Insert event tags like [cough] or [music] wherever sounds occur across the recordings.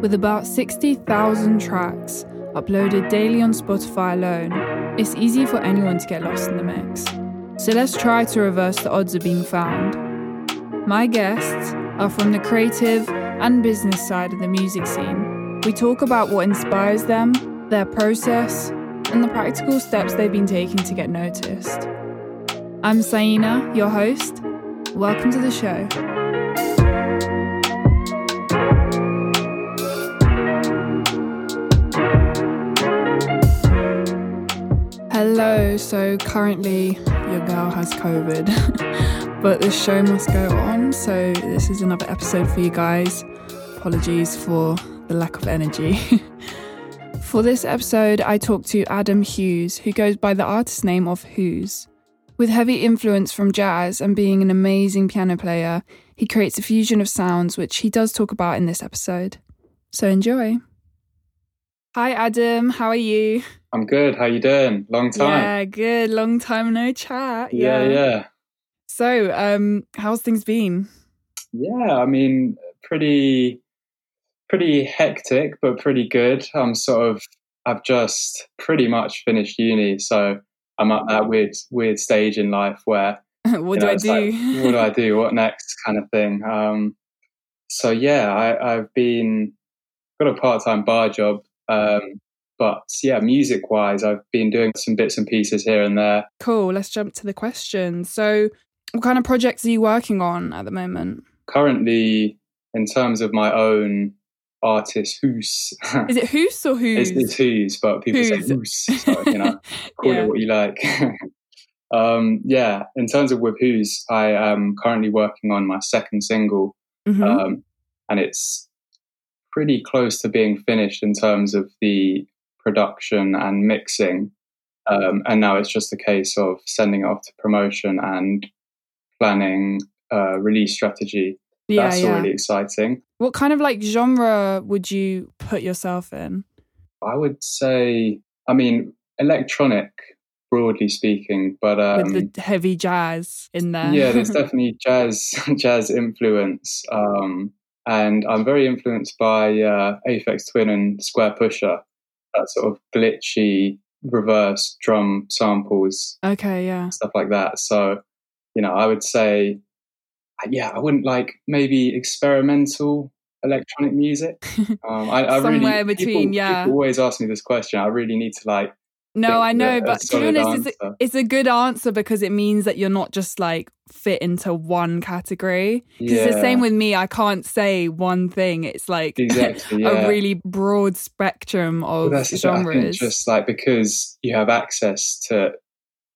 With about 60,000 tracks uploaded daily on Spotify alone, it's easy for anyone to get lost in the mix. So let's try to reverse the odds of being found. My guests are from the creative and business side of the music scene. We talk about what inspires them, their process, and the practical steps they've been taking to get noticed. I'm Saina, your host. Welcome to the show. Hello, so currently your girl has COVID, [laughs] but the show must go on, so this is another episode for you guys. Apologies for the lack of energy. [laughs] for this episode, I talked to Adam Hughes, who goes by the artist name of Hoos. With heavy influence from jazz and being an amazing piano player, he creates a fusion of sounds, which he does talk about in this episode. So enjoy. Hi, Adam. How are you? [laughs] I'm good. How you doing? Long time. Yeah, good. Long time no chat. Yeah, yeah. yeah. So, um, how's things been? Yeah, I mean, pretty, pretty hectic, but pretty good. I'm sort of, I've just pretty much finished uni, so I'm at that weird, weird stage in life where [laughs] what do know, I do? Like, what do I do? [laughs] What next? Kind of thing. Um, so yeah, I, I've been got a part time bar job um, but yeah, music wise, I've been doing some bits and pieces here and there. Cool. Let's jump to the questions. So, what kind of projects are you working on at the moment? Currently, in terms of my own artist, Hoos. [laughs] Is it Who's or Who's? It's, it's Who's, but people who's. say Who's. So, you know, [laughs] call yeah. it what you like. [laughs] um, yeah, in terms of with Hoos, I am currently working on my second single. Mm-hmm. Um, and it's pretty close to being finished in terms of the production and mixing. Um, and now it's just a case of sending it off to promotion and planning uh, release strategy. Yeah, That's yeah. really exciting. What kind of like genre would you put yourself in? I would say, I mean, electronic, broadly speaking, but um, with the heavy jazz in there. yeah, there's [laughs] definitely jazz, [laughs] jazz influence. Um, and I'm very influenced by uh, Aphex Twin and Squarepusher, that sort of glitchy reverse drum samples. Okay, yeah, stuff like that. So, you know, I would say, yeah, I wouldn't like maybe experimental electronic music. [laughs] Um, I, I Somewhere really, between, people, yeah. People always ask me this question. I really need to like no, I know, but to be honest, it's a, it's a, good answer because it means that you're not just like fit into one category. Because yeah. the same with me, I can't say one thing. It's like exactly, [laughs] yeah. a really broad spectrum of well, genres. just like because you have access to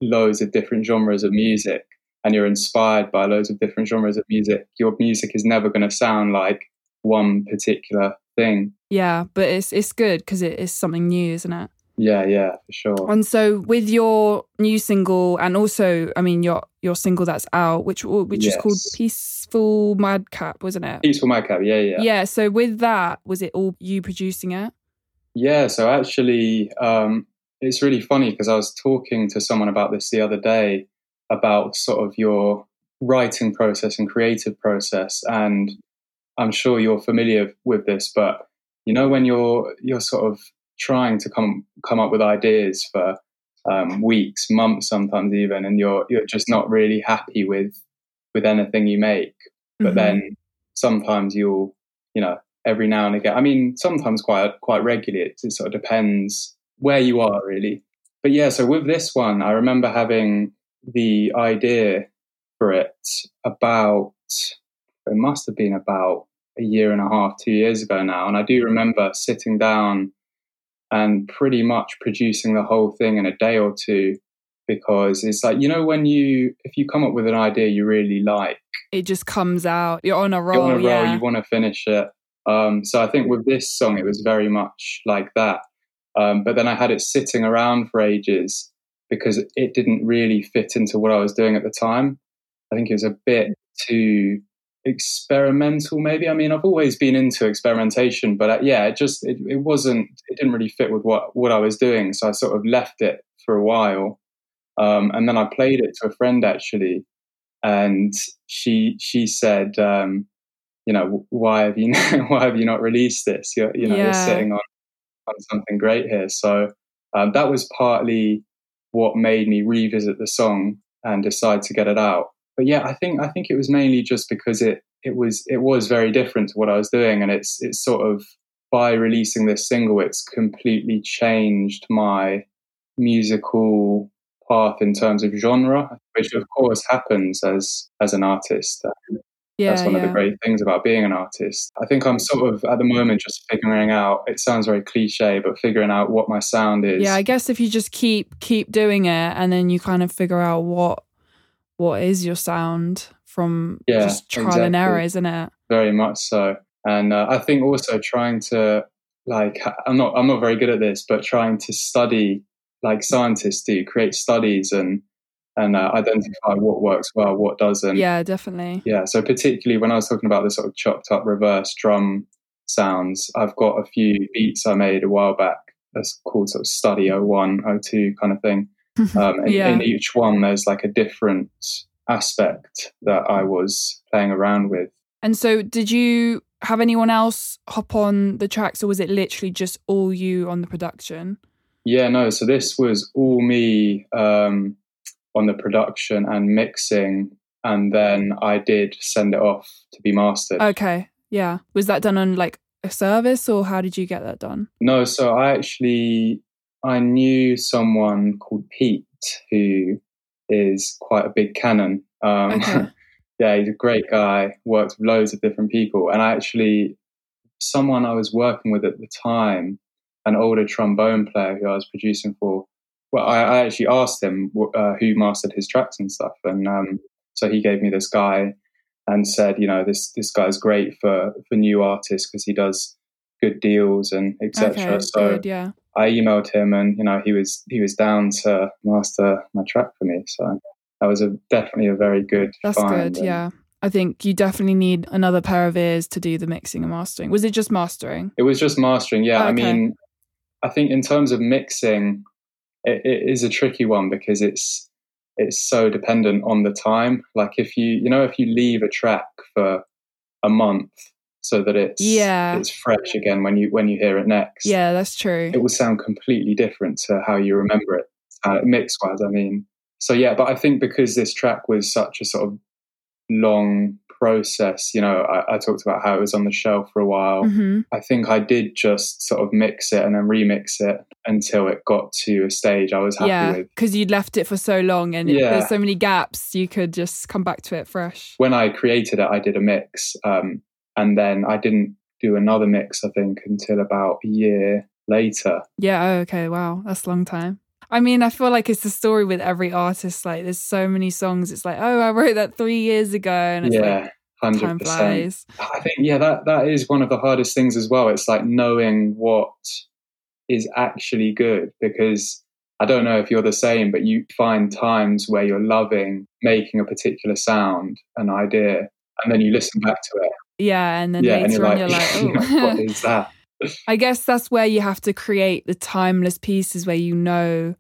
loads of different genres of music and you're inspired by loads of different genres of music, your music is never going to sound like one particular thing. Yeah, but it's it's good because it is something new, isn't it? Yeah, yeah, for sure. And so with your new single and also I mean your your single that's out which which yes. is called Peaceful Madcap, wasn't it? Peaceful Madcap, yeah, yeah. Yeah, so with that was it all you producing it? Yeah, so actually um it's really funny because I was talking to someone about this the other day about sort of your writing process and creative process and I'm sure you're familiar with this but you know when you're you're sort of trying to come come up with ideas for um, weeks, months, sometimes even, and you're you're just not really happy with with anything you make. But mm-hmm. then sometimes you'll, you know, every now and again. I mean, sometimes quite quite regularly. It, it sort of depends where you are really. But yeah, so with this one, I remember having the idea for it about it must have been about a year and a half, two years ago now, and I do remember sitting down and pretty much producing the whole thing in a day or two because it's like you know when you if you come up with an idea you really like it just comes out. You're on a roll you're on a yeah. roll you want to finish it. Um, so i think with this song it was very much like that. Um, but then i had it sitting around for ages because it didn't really fit into what i was doing at the time. I think it was a bit too experimental maybe i mean i've always been into experimentation but uh, yeah it just it, it wasn't it didn't really fit with what what i was doing so i sort of left it for a while um, and then i played it to a friend actually and she she said um, you know, why have you [laughs] why have you not released this? You're you know yeah. you're sitting on on something great here. So um, that was partly what made me revisit the song and decide to get it out. But yeah, I think I think it was mainly just because it it was it was very different to what I was doing, and it's it's sort of by releasing this single, it's completely changed my musical path in terms of genre, which of course happens as as an artist. Yeah, That's one yeah. of the great things about being an artist. I think I'm sort of at the moment just figuring out. It sounds very cliche, but figuring out what my sound is. Yeah, I guess if you just keep keep doing it, and then you kind of figure out what what is your sound from yeah, just trial exactly. and error, isn't it? Very much so. And uh, I think also trying to like I'm not I'm not very good at this, but trying to study like scientists do, create studies and and uh, identify what works well, what doesn't. Yeah, definitely. Yeah, so particularly when I was talking about the sort of chopped up reverse drum sounds, I've got a few beats I made a while back that's called sort of Study 01, 02 kind of thing. Um, yeah. in each one, there's like a different aspect that I was playing around with. And so, did you have anyone else hop on the tracks, or was it literally just all you on the production? Yeah, no. So this was all me um, on the production and mixing, and then I did send it off to be mastered. Okay, yeah. Was that done on like a service, or how did you get that done? No, so I actually I knew someone called Pete who is quite a big canon. Um, okay. [laughs] yeah, he's a great guy. Works with loads of different people, and I actually someone I was working with at the time, an older trombone player who I was producing for well, I, I actually asked him uh, who mastered his tracks and stuff, and um, so he gave me this guy and said, you know, this this guy's great for for new artists because he does good deals and etc. Okay, so good, yeah. I emailed him, and you know, he was he was down to master my track for me. So that was a definitely a very good. That's good. And, yeah. I think you definitely need another pair of ears to do the mixing and mastering. Was it just mastering? It was just mastering, yeah. Oh, okay. I mean, I think in terms of mixing, it, it is a tricky one because it's it's so dependent on the time. Like if you you know if you leave a track for a month so that it's yeah it's fresh again when you when you hear it next. Yeah, that's true. It will sound completely different to how you remember it. Uh, mix wise, I mean. So yeah, but I think because this track was such a sort of long process. You know, I, I, talked about how it was on the shelf for a while. Mm-hmm. I think I did just sort of mix it and then remix it until it got to a stage I was happy yeah, with. Because you'd left it for so long and yeah. there's so many gaps, you could just come back to it fresh. When I created it, I did a mix. Um, and then I didn't do another mix, I think, until about a year later. Yeah. Oh, okay. Wow. That's a long time. I mean, I feel like it's the story with every artist. Like, there's so many songs. It's like, oh, I wrote that three years ago, and it's yeah. like, Hundred percent. I think yeah, that that is one of the hardest things as well. It's like knowing what is actually good because I don't know if you're the same, but you find times where you're loving making a particular sound, an idea, and then you listen back to it. Yeah, and then yeah, later and you're on, like, you're like, [laughs] oh, what is that? [laughs] [laughs] I guess that's where you have to create the timeless pieces where you know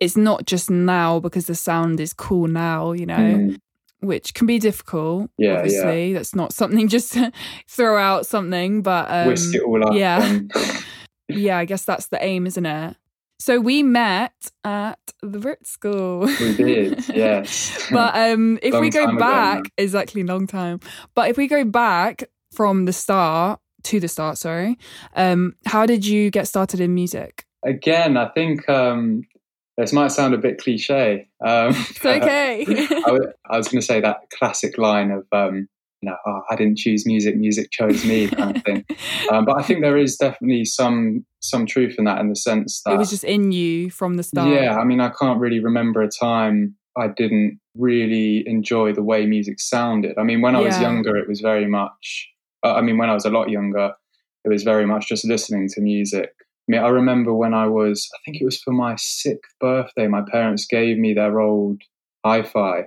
it's not just now because the sound is cool now, you know, mm. which can be difficult. Yeah, obviously, yeah. that's not something just to throw out something, but um, whisk it all up. Yeah, and... yeah. I guess that's the aim, isn't it? So we met at the Brit School. We did, [laughs] yes. but um, [laughs] if we go back, ago, exactly long time. But if we go back from the start, to the start, sorry. Um, how did you get started in music? Again, I think um, this might sound a bit cliche. Um, it's okay. [laughs] I, was going to say that classic line of, um, you know, oh, I didn't choose music, music chose me, kind of thing. [laughs] Um, but I think there is definitely some some truth in that, in the sense that it was just in you from the start. Yeah, I mean, I can't really remember a time I didn't really enjoy the way music sounded. I mean, when I was younger, it was very much I mean, when I was a lot younger, it was very much just listening to music. I mean, I remember when I was, I think it was for my sixth birthday, my parents gave me their old hi fi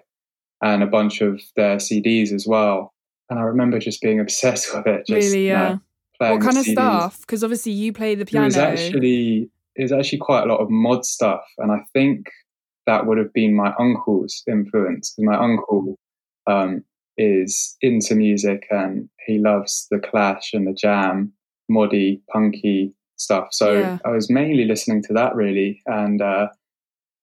and a bunch of their CDs as well. And I remember just being obsessed [laughs] with it. Just, really, yeah. Know, what kind of CDs. stuff? Because obviously you play the piano. It was actually it was actually quite a lot of mod stuff, and I think that would have been my uncle's influence. Because my uncle um, is into music and he loves the Clash and the Jam, moddy, punky stuff. So Yeah. I was mainly listening to that really, and uh,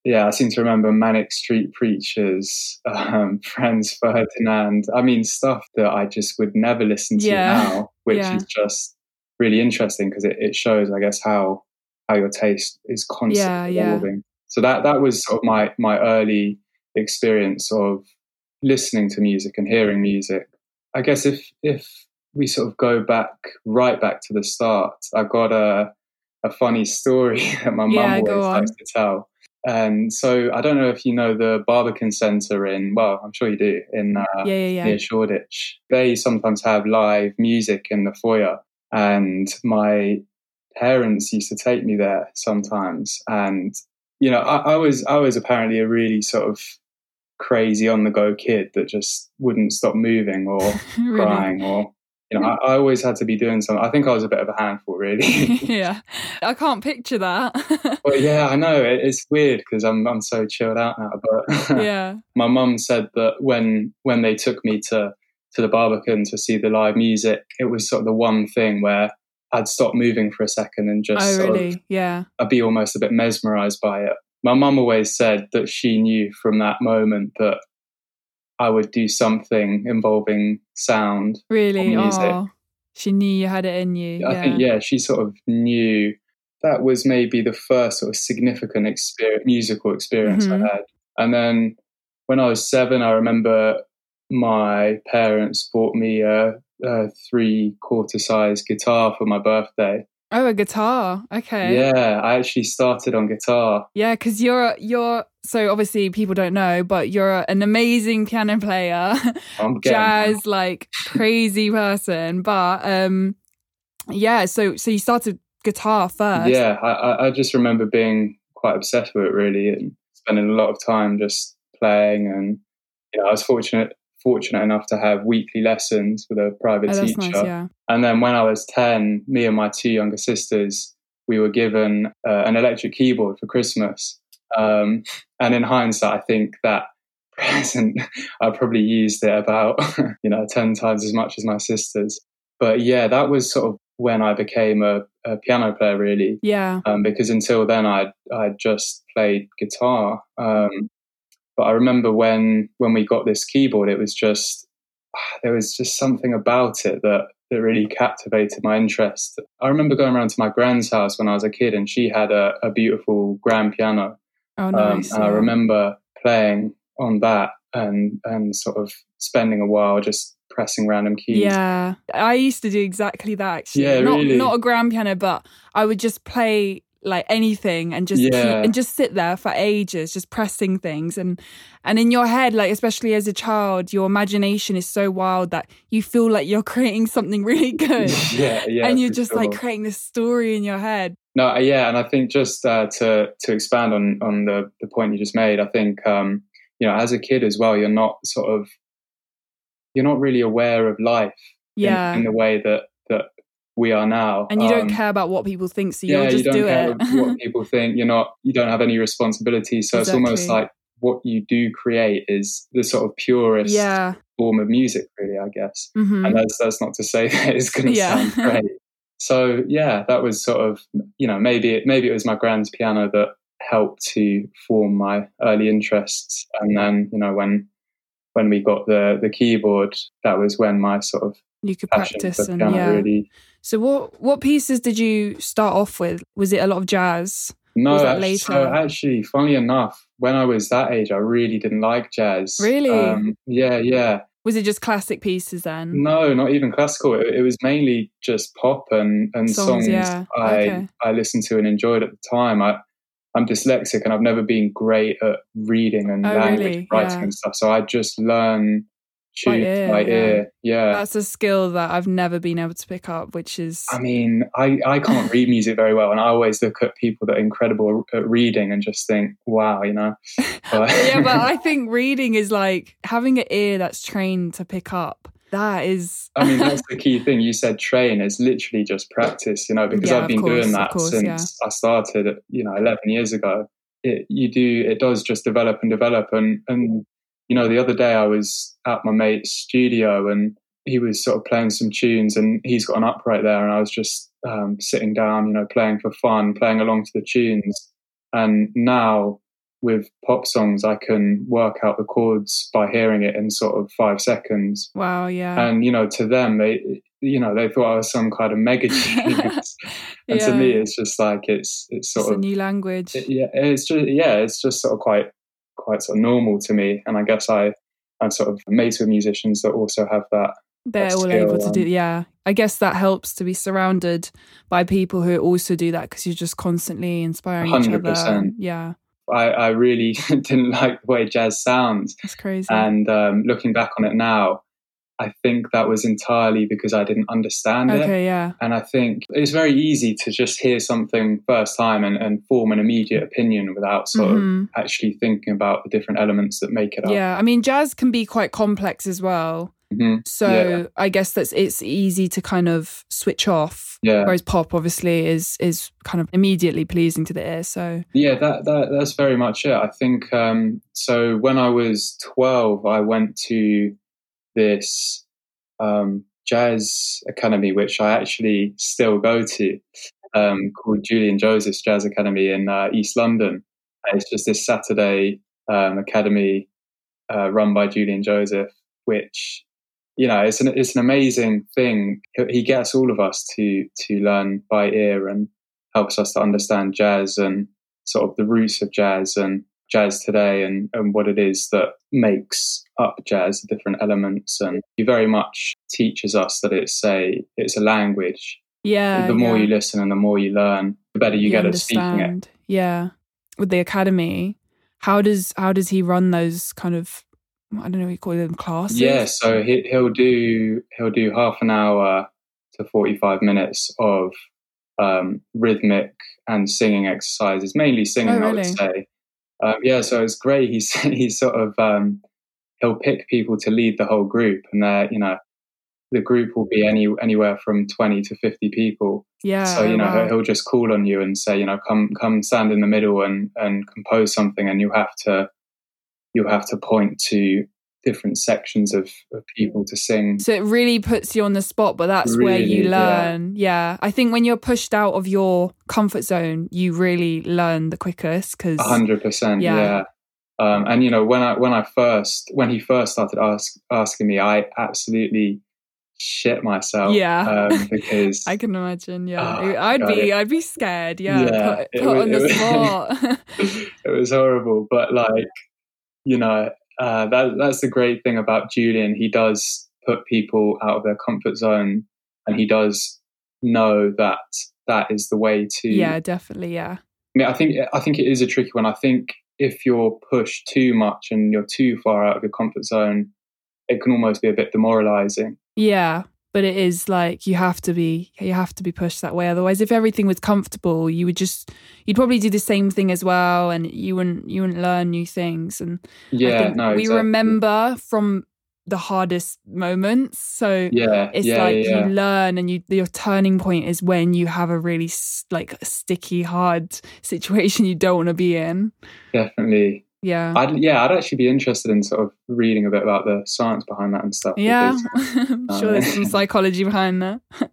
yeah, I seem to remember Manic Street Preachers, [laughs] um, Franz Ferdinand. I mean, stuff that I just would never listen to Yeah. now, which Yeah. is just really interesting because it, it shows, I guess, how how your taste is constantly Yeah, evolving. So that that was sort of my my early experience of listening to music and hearing music. I guess if if we sort of go back right back to the start, I've got a a funny story [laughs] that my mum always likes to tell. And so I don't know if you know the Barbican Centre in well, I'm sure you do in uh, yeah, yeah, yeah. near Shoreditch. They sometimes have live music in the foyer, and my parents used to take me there sometimes. And you know, I, I was I was apparently a really sort of crazy on the go kid that just wouldn't stop moving or [laughs] really. crying or you know, I, I always had to be doing something. I think I was a bit of a handful, really. [laughs] [laughs] yeah, I can't picture that. [laughs] but yeah, I know it, it's weird because I'm I'm so chilled out now. But yeah, my mum said that when when they took me to to the Barbican to see the live music, it was sort of the one thing where I'd stop moving for a second and just oh sort of, really? Yeah, I'd be almost a bit mesmerized by it. My mum always said that she knew from that moment that I would do something involving sound. really. Or music. Oh, she knew you had it in you. I think yeah, she sort of knew that was maybe the first sort of significant experience, musical experience Mhm. I had. And then when I was seven, I remember my parents bought me a, a three quarter size guitar for my birthday. Oh, a guitar. Okay. Yeah, I actually started on guitar. Yeah, because you're you're so obviously people don't know, but you're an amazing piano player, [laughs] I'm jazz like [laughs] crazy person. But um, yeah, so so you started guitar first. Yeah, I, I- I just remember being quite obsessed with it really and spending a lot of time just playing. And you know, I was fortunate fortunate enough to have weekly lessons with a private Oh, teacher. nice. Yeah. And then when I was ten, me and my two younger sisters, we were given uh, an electric keyboard for Christmas. Um, and in hindsight, I think that [laughs] present I probably used it about [laughs] you know ten times as much as my sisters. But yeah, that was sort of when I became a, a piano player, really Yeah. um, because until then I I just played guitar. Um, but I remember when when we got this keyboard, it was just there was just something about it that that really captivated my interest. I remember going around to my grand's house when I was a kid, and she had a, a beautiful grand piano, Oh, um, nice. and I remember playing on that and and sort of spending a while just pressing random keys. Yeah, I used to do exactly that actually. Yeah, not really? not a grand piano, but I would just play like anything and just keep, and just sit there for ages, just pressing things and and in your head, like especially as a child, your imagination is so wild that you feel like you're [laughs] creating something really good. yeah, yeah. [laughs] and you're just like creating this story in your head. No, uh, yeah, and I think just uh, to to expand on on the the point you just made, I think um, you know, as a kid as well, you're not sort of you're not really aware of life in- Yeah. in, the way that that we are now, and you don't Um, care about what people think, so you'll just you don't do care it. what people think. You're not. You don't have any responsibility. So it's almost like what you do create is the sort of purest yeah. form of music, really. I guess. hmm And that's that's not to say [laughs] that it's going to Yeah. sound great. So yeah, that was sort of you know maybe it, maybe it was my grand's piano that helped to form my early interests, and then you know when when we got the the keyboard, that was when my sort of You could passion practice and yeah. really. So what what pieces did you start off with? Was it a lot of jazz? No, actually, so actually, funnily enough, when I was that age, I really didn't like jazz. Really? Um, yeah, yeah. Was it just classic pieces then? No, not even classical. It, it was mainly just pop and, and Songs, songs, yeah. I Okay. I listened to and enjoyed at the time. I I'm dyslexic and I've never been great at reading and Oh, language really? writing Yeah. and stuff. So I just learn By ear, by yeah. ear. Yeah. That's a skill that I've never been able to pick up, which is I mean, I, I can't read music very well, and I always look at people that are incredible at reading and just think, wow, you know. [laughs] But, yeah, but I [laughs] think reading is like having an ear that's trained to pick up. That is, I mean, that's [laughs] the key thing. You said train is literally just practice, you know, because Yeah, I've been course, doing that course, since yeah. I started, you know, 11 years ago. It, you do, it does just develop and develop. And, and, you know, the other day I was at my mate's studio and he was sort of playing some tunes and he's got an upright there and I was just um, sitting down, you know, playing for fun, playing along to the tunes. And now with pop songs, I can work out the chords by hearing it in sort of five seconds. Wow, yeah. And, you know, to them, they, you know, they thought I was some kind of mega [laughs] genius. and Yeah. to me, it's just like, it's, it's sort it's a of, new language. it- yeah, it's just, yeah, it's just sort of quite, quite sort of normal to me. And I guess I, I'm sort of mates with musicians that also have that They're that all able to do yeah. I guess that helps to be surrounded by people who also do that because you're just constantly inspiring each other. Yeah, I, I really [laughs] didn't like the way jazz sounds. that's crazy. And um, looking back on it now, I think that was entirely because I didn't understand it. okay, yeah. And I think it's very easy to just hear something first time and, and form an immediate opinion without sort of Mhm. actually thinking about the different elements that make it up. Yeah, I mean, jazz can be quite complex as well. Mhm. So Yeah. I guess that's it's easy to kind of switch off. Yeah. Whereas pop obviously is is kind of immediately pleasing to the ear. So Yeah, that, that that's very much it. I think um, so. When I was twelve, I went to this um, jazz academy, which I actually still go to, um, called Julian Joseph's Jazz Academy in uh, East London. And It's just this Saturday um, academy uh, run by Julian Joseph, which you know it's an it's an amazing thing. He- gets all of us to to learn by ear and helps us to understand jazz and sort of the roots of jazz and jazz today and, and what it is that makes up jazz, the different elements. And he very much teaches us that it's a it's a language. yeah, the more yeah. you listen and the more you learn, the better you, get at speaking it. Yeah, with the academy, how does how does he run those kind of I don't know what you call them classes? Yeah, so he, he'll do he'll do half an hour to forty five minutes of um, rhythmic and singing exercises, mainly singing, Oh, I would say. Um, yeah, so it's great. He's [laughs] he's sort of um, he'll pick people to lead the whole group, and they're you know the group will be any anywhere from twenty to fifty people. yeah. so you know wow. he'll, just call on you and say you know come come stand in the middle and and compose something, and you have to you have to point to different sections of, of people to sing. So it really puts you on the spot, but that's where you Really, yeah. learn. Yeah. I think when you're pushed out of your comfort zone, you really learn the quickest because A hundred percent, Yeah. yeah. Um, and you know, when I when I first when he first started ask, asking me, I absolutely shit myself. Yeah. um, [laughs] because I can imagine. Yeah, Oh, I'd God, be, it- I'd be scared. Yeah, Yeah, put, put was- on the spot. [laughs] it was horrible. But like, you know, uh, that that's the great thing about Julian. He does put people out of their comfort zone, and he does know that that is the way to. yeah, definitely. Yeah, I mean, I think I think it is a tricky one. I think if you're pushed too much and you're too far out of your comfort zone, it can almost be a bit demoralizing. yeah. But it is like you have to be, you have to be pushed that way. Otherwise, if everything was comfortable, you would just, you'd probably do the same thing as well, and you wouldn't, you wouldn't learn new things. And Yeah, no, we exactly. remember from the hardest moments. So Yeah, it's yeah, like yeah. you learn and you your turning point is when you have a really like sticky hard situation you don't want to be in definitely. yeah I'd, yeah, I'd actually be interested in sort of reading a bit about the science behind that and stuff. yeah [laughs] i'm sure there's some Uh, [laughs] psychology behind that [laughs]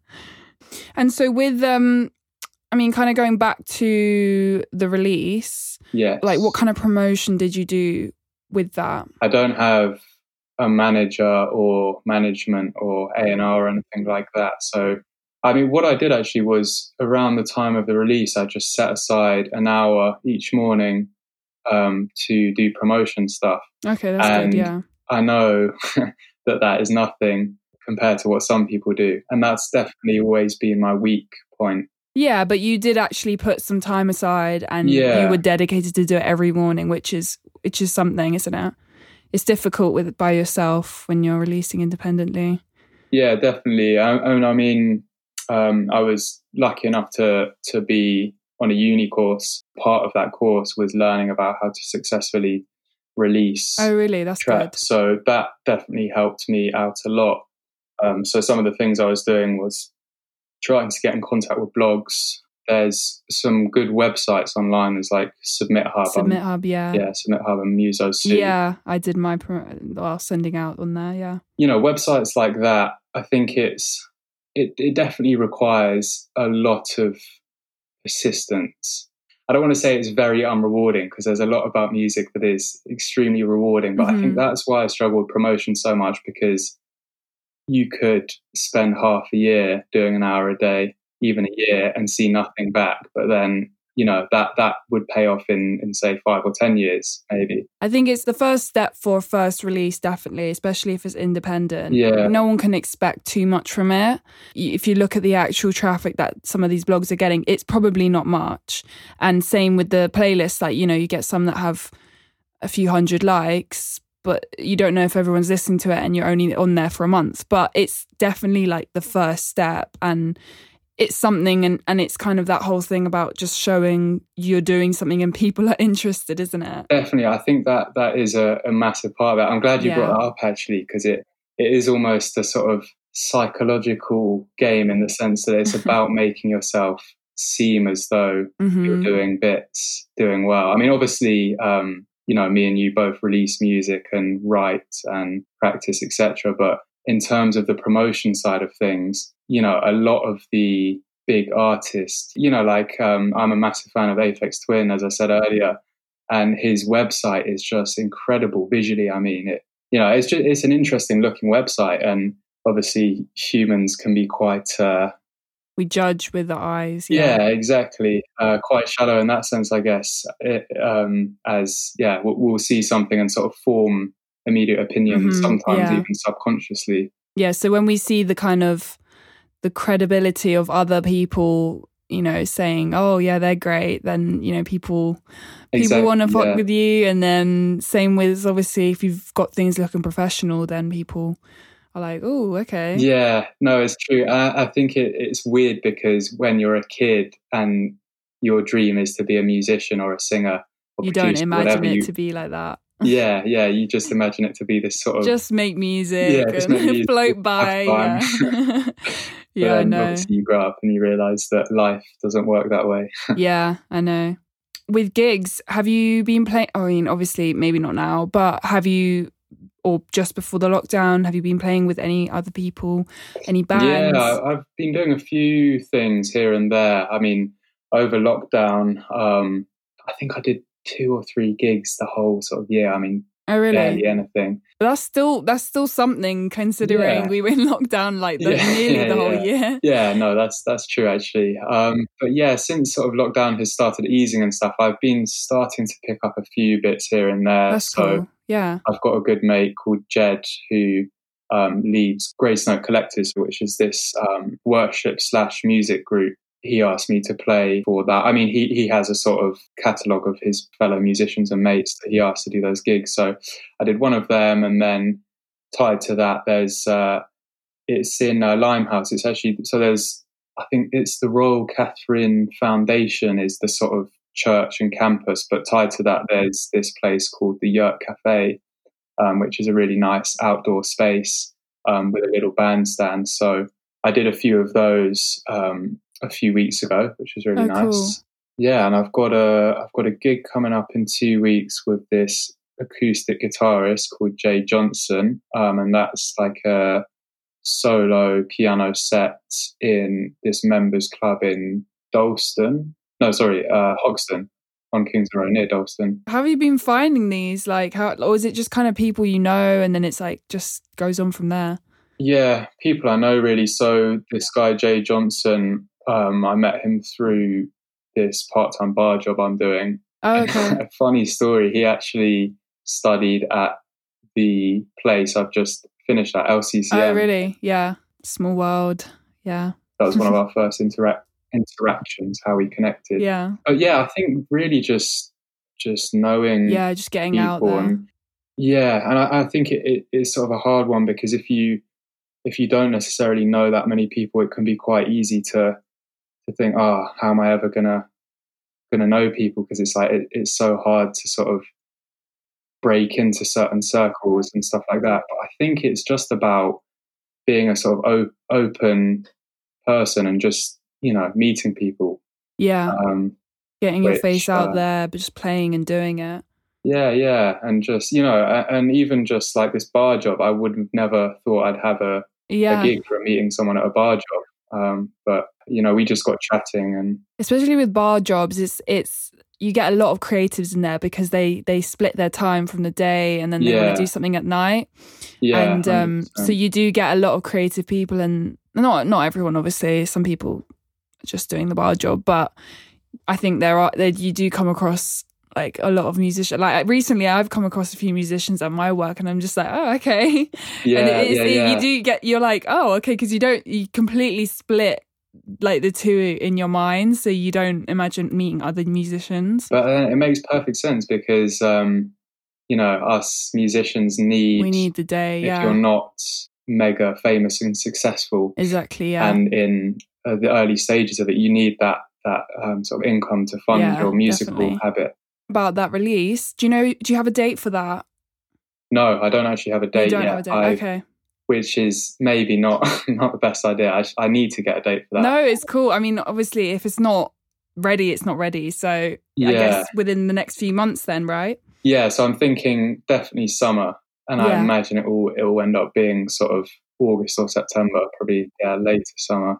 and so with um i mean kind of going back to the release Yeah. like what kind of promotion did you do with that I don't have a manager or management or A and R or anything like that. So, I mean, what I did actually was around the time of the release, I just set aside an hour each morning um, to do promotion stuff. okay that's And good yeah I know [laughs] that that is nothing compared to what some people do, and that's definitely always been my weak point. Yeah, but you did actually put some time aside and you were dedicated to do it every morning, which is which is something, isn't it? It's difficult with by yourself when you're releasing independently. Yeah, definitely. I, I I mean, um, I was lucky enough to to be on a uni course. Part of that course was learning about how to successfully release Oh, really? That's good. So that definitely helped me out a lot. Um, so some of the things I was doing was trying to get in contact with blogs there's some good websites online. There's like SubmitHub. Submit Hub, yeah. Yeah, SubmitHub and Muso Yeah, I did my well, sending out on there, yeah. You know, websites like that, I think it's it, it definitely requires a lot of persistence. I don't want to say it's very unrewarding because there's a lot about music that is extremely rewarding, but mm-hmm. I think mm-hmm. that's why I struggle with promotion so much because you could spend half a year doing an hour a day, even a year, and see nothing back. But then you know that that would pay off in in say five or ten years maybe. I think it's the first step for first release definitely especially if it's independent. Yeah. No one can expect too much from it. If you look at the actual traffic that some of these blogs are getting it's probably not much. And same with the playlists like you know you get some that have a few hundred likes but you don't know if everyone's listening to it and you're only on there for a month. But it's definitely like the first step. And it's something and, and it's kind of that whole thing about just showing you're doing something and people are [laughs] interested isn't it definitely i think that that is a, a massive part of it i'm glad you yeah. brought that up actually because it it is almost a sort of psychological game in the sense that it's [laughs] about making yourself seem as though mm-hmm. you're doing bits doing well i mean obviously um, you know me and you both release music and write and practice etc but in terms of the promotion side of things you know, a lot of the big artists, you know, like um, I'm a massive fan of Aphex Twin, as I said earlier, and his website is just incredible visually. I mean, it, you know, it's just it's an interesting looking website, and obviously humans can be quite. Uh, we judge with the eyes. Yeah, yeah exactly. Uh, quite shallow in that sense, I guess. It, um, as yeah, we'll, we'll, see something and sort of form immediate opinions, mm-hmm, sometimes yeah. even subconsciously. Yeah. So when we see the kind of the credibility of other people you know saying oh yeah they're great then you know people people exactly, want to fuck yeah. with you and then same with obviously if you've got things looking professional then people are like oh okay yeah no it's true i, I think it, it's weird because when you're a kid and your dream is to be a musician or a singer or you don't imagine it you, to be like that yeah yeah you just imagine it to be this sort of just make music yeah, just make [laughs] music, float by yeah. [laughs] [laughs] yeah, I know. Obviously, you grow up and you realize that life doesn't work that way. yeah, I know. With gigs, have you been playing? I mean, obviously, maybe not now, but have you, or just before the lockdown, have you been playing with any other people, any bands? Yeah, I've been doing a few things here and there. I mean, over lockdown, um, I think I did two or three gigs the whole sort of year. I mean, Oh really? Barely anything. But that's still that's still something considering yeah. we were in [laughs] lockdown like the, yeah, [laughs] nearly yeah, the whole year. Yeah, no, that's that's true actually. Um, but yeah, since sort of lockdown has started easing and stuff, I've been starting to pick up a few bits here and there. That's so cool. Yeah, I've got a good mate called Jed who um, leads Grace Note Collectors, which is this um, worship slash music group he asked me to play for that. I mean, he, he has a sort of catalogue of his fellow musicians and mates that he asked to do those gigs. So I did one of them, and then tied to that, there's uh, it's in uh, Limehouse. It's actually so there's I think it's the Royal Catherine Foundation is the sort of church and campus, but tied to that, there's this place called the Yurt Cafe, um, which is a really nice outdoor space um, with a little bandstand. So I did a few of those um, a few weeks ago, which was really oh, nice. Cool. Yeah, and I've got a I've got a gig coming up in two weeks with this acoustic guitarist called Jay Johnson, um, and that's like a solo piano set in this members club in Dalston. No, sorry, uh, Hoxton on Kings Road near Dalston. How have you been finding these? Like, how or is it just kind of people you know, and then it's like just goes on from there? Yeah, people I know really. So this guy Jay Johnson, um, I met him through this part-time bar job I'm doing. Oh, [laughs] okay. a funny story. He actually studied at the place I've just finished at LCCM. Oh, really? Yeah. Small world. Yeah. That was one of [laughs] our first interact interactions. How we connected. Yeah. But yeah, I think really just just knowing. Yeah, just getting out there. And, yeah, and I, I think it, it, it's sort of a hard one because if you if you don't necessarily know that many people, it can be quite easy to to think, oh, how am I ever gonna gonna know people? Because it's like it, it's so hard to sort of break into certain circles and stuff like that. But I think it's just about being a sort of o- open person and just you know meeting people. Yeah. Um, Getting your which, face out uh, there, but just playing and doing it. yeah, yeah, and just you know, and even just like this bar job, I would have never thought I'd have a, a gig for meeting someone at a bar job. Um, but you know, we just got chatting, and Especially with bar jobs, it's it's you get a lot of creatives in there because they they split their time from the day and then they want to do something at night. yeah, and um, so you do get a lot of creative people, and not not everyone, obviously. Some people are just doing the bar job, but I think there are that you do come across like a lot of musicians. Like recently, I've come across a few musicians at my work, and I'm just like, oh, okay. yeah, [laughs] and it is, yeah, yeah. you do get you're like, oh, okay, because you don't you completely split like the two in your mind, so you don't imagine meeting other musicians. But uh, it makes perfect sense because um, you know us musicians need, we need the day, if yeah, you're not mega famous and successful exactly, yeah. and in uh, the early stages of it, you need that that um, sort of income to fund Yeah, your musical definitely. habit. About that release, do you know? Do you have a date for that? No, I don't actually have a date you don't yet. have a date. I- okay. which is maybe not [laughs] not the best idea. I, I need to get a date for that. No, it's cool. I mean, obviously, if it's not ready, it's not ready. So I guess within the next few months, then, right? Yeah, so I'm thinking definitely summer, and I imagine it will it will end up being sort of August or September, probably yeah later summer.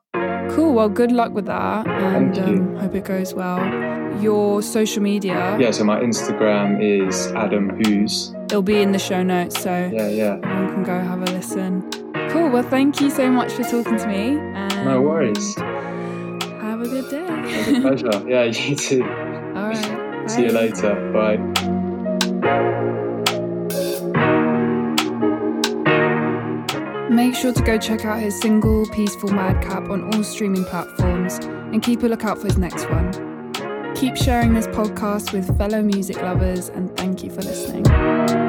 Cool. Well, good luck with that, and um, hope it goes well. Your social media, Yeah, so my Instagram is Adam Who's. it'll be in the show notes, so Yeah, yeah. everyone can go have a listen. Cool. Well, thank you so much for talking to me. And No worries. Have a good day. A pleasure. [laughs] yeah, you too. All right. [laughs] See you later. Bye. Make sure to go check out his single Peaceful Madcap on all streaming platforms and keep a lookout for his next one. Keep sharing this podcast with fellow music lovers and thank you for listening.